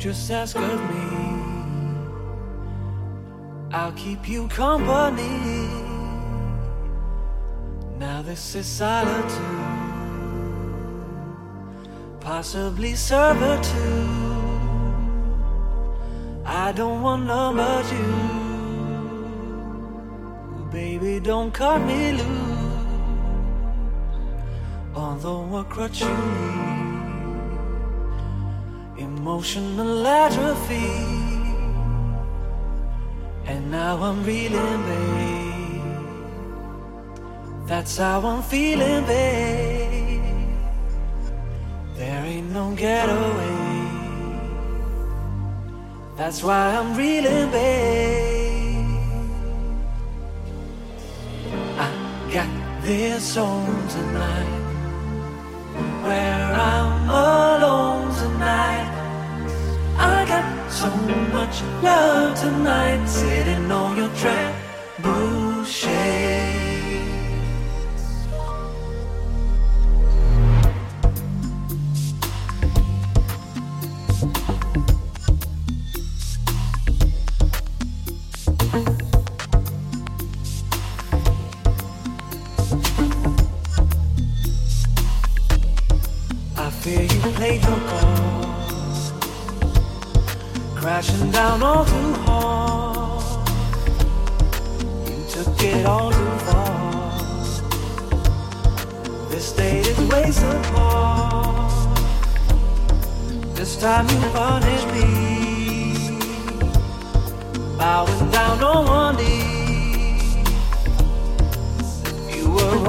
Just ask of me, I'll keep you company. Now this is solitude, possibly servitude. I don't want none but you, baby. Don't cut me loose. Although what crutch you need emotional atrophy. And now I'm reeling, babe. That's how I'm feeling, babe. There ain't no getaway. That's why I'm reeling, babe. I got this on tonight where I'm alone tonight. So much love tonight, sitting on your. I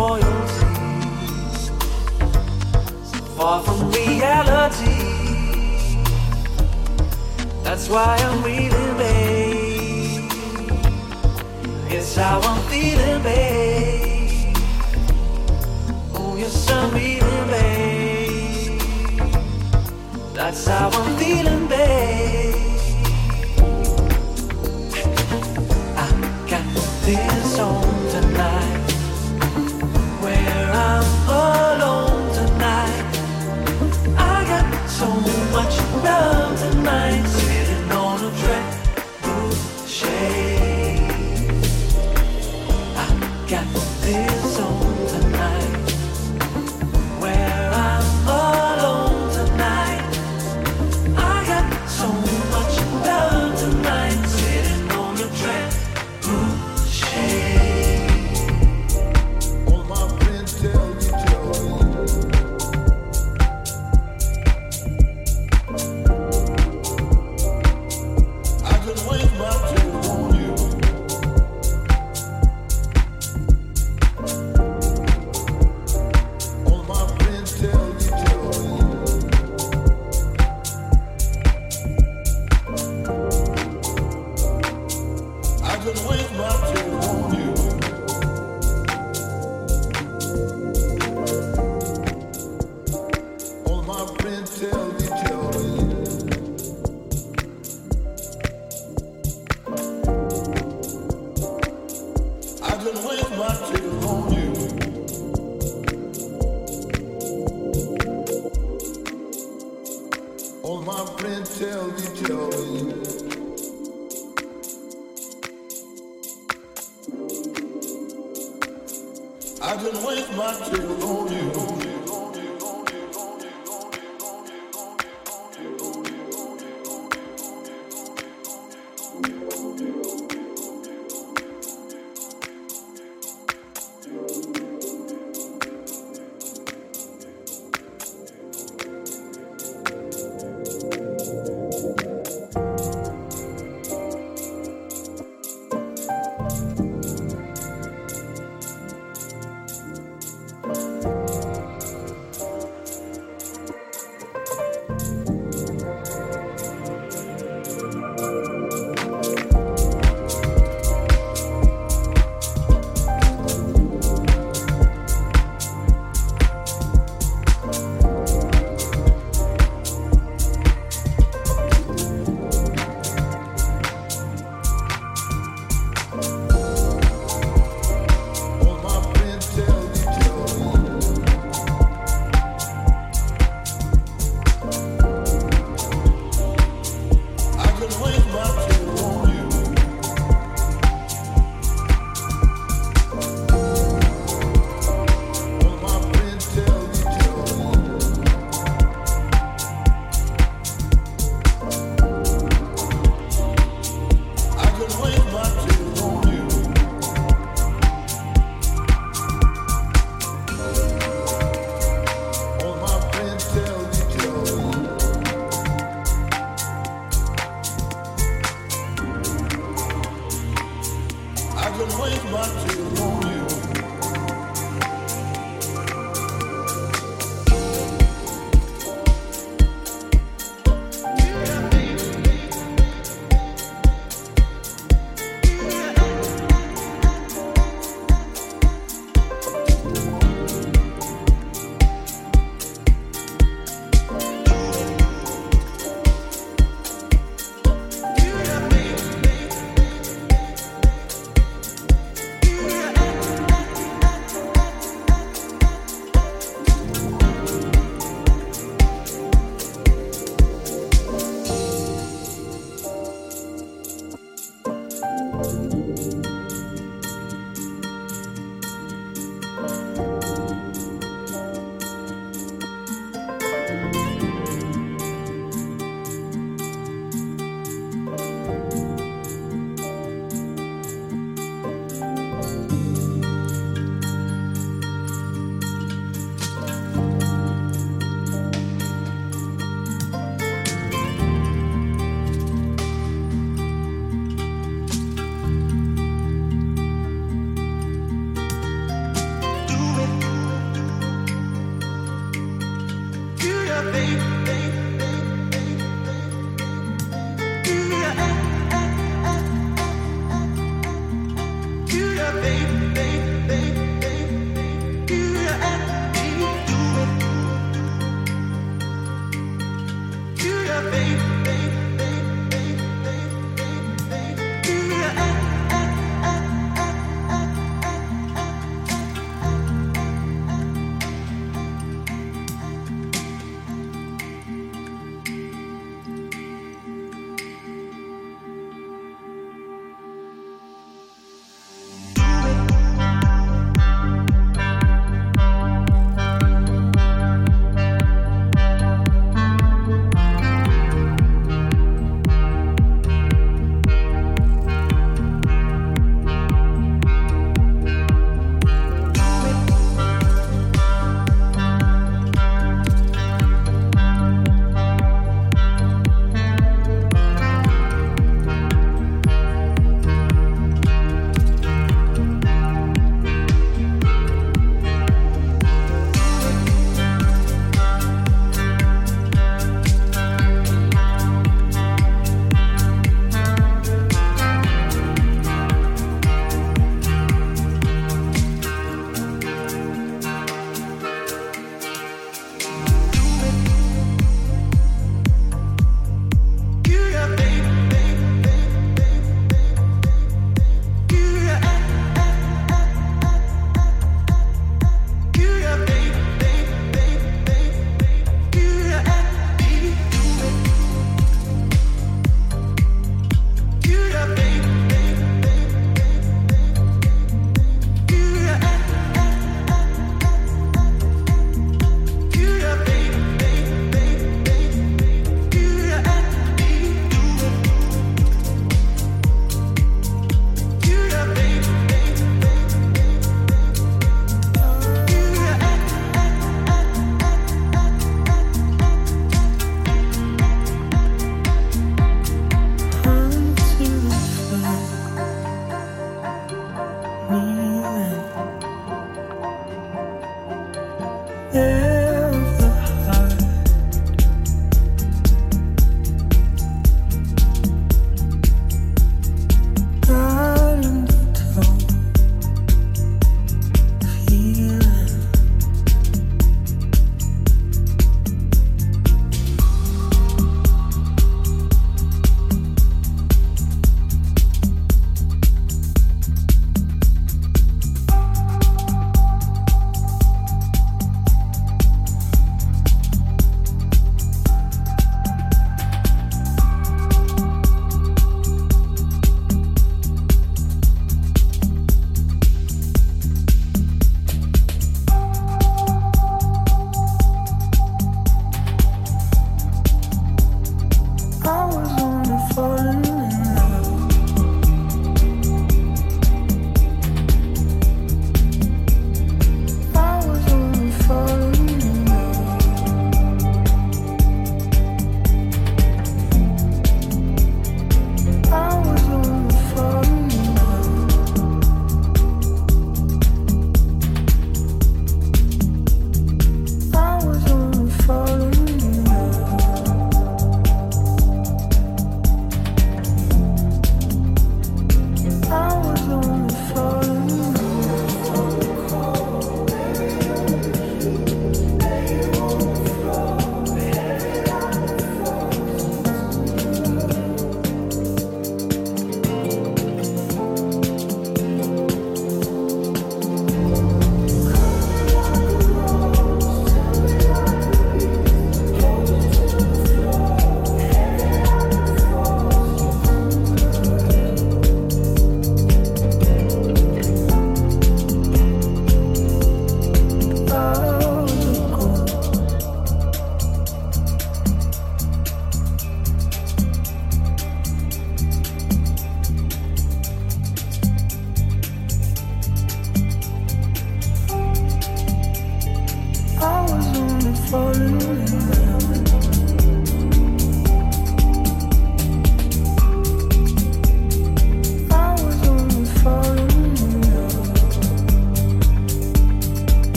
Royalty far from reality. That's why I'm reeling, babe. It's how I'm feeling, babe. Oh, yes, I'm reeling, babe. That's how I'm feeling, babe. Love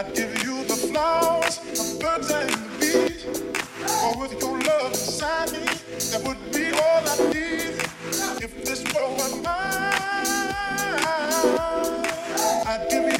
I'd give you the flowers, the birds and the bees. Or with your love inside me, that would be all I need. If this world were mine, I'd give you.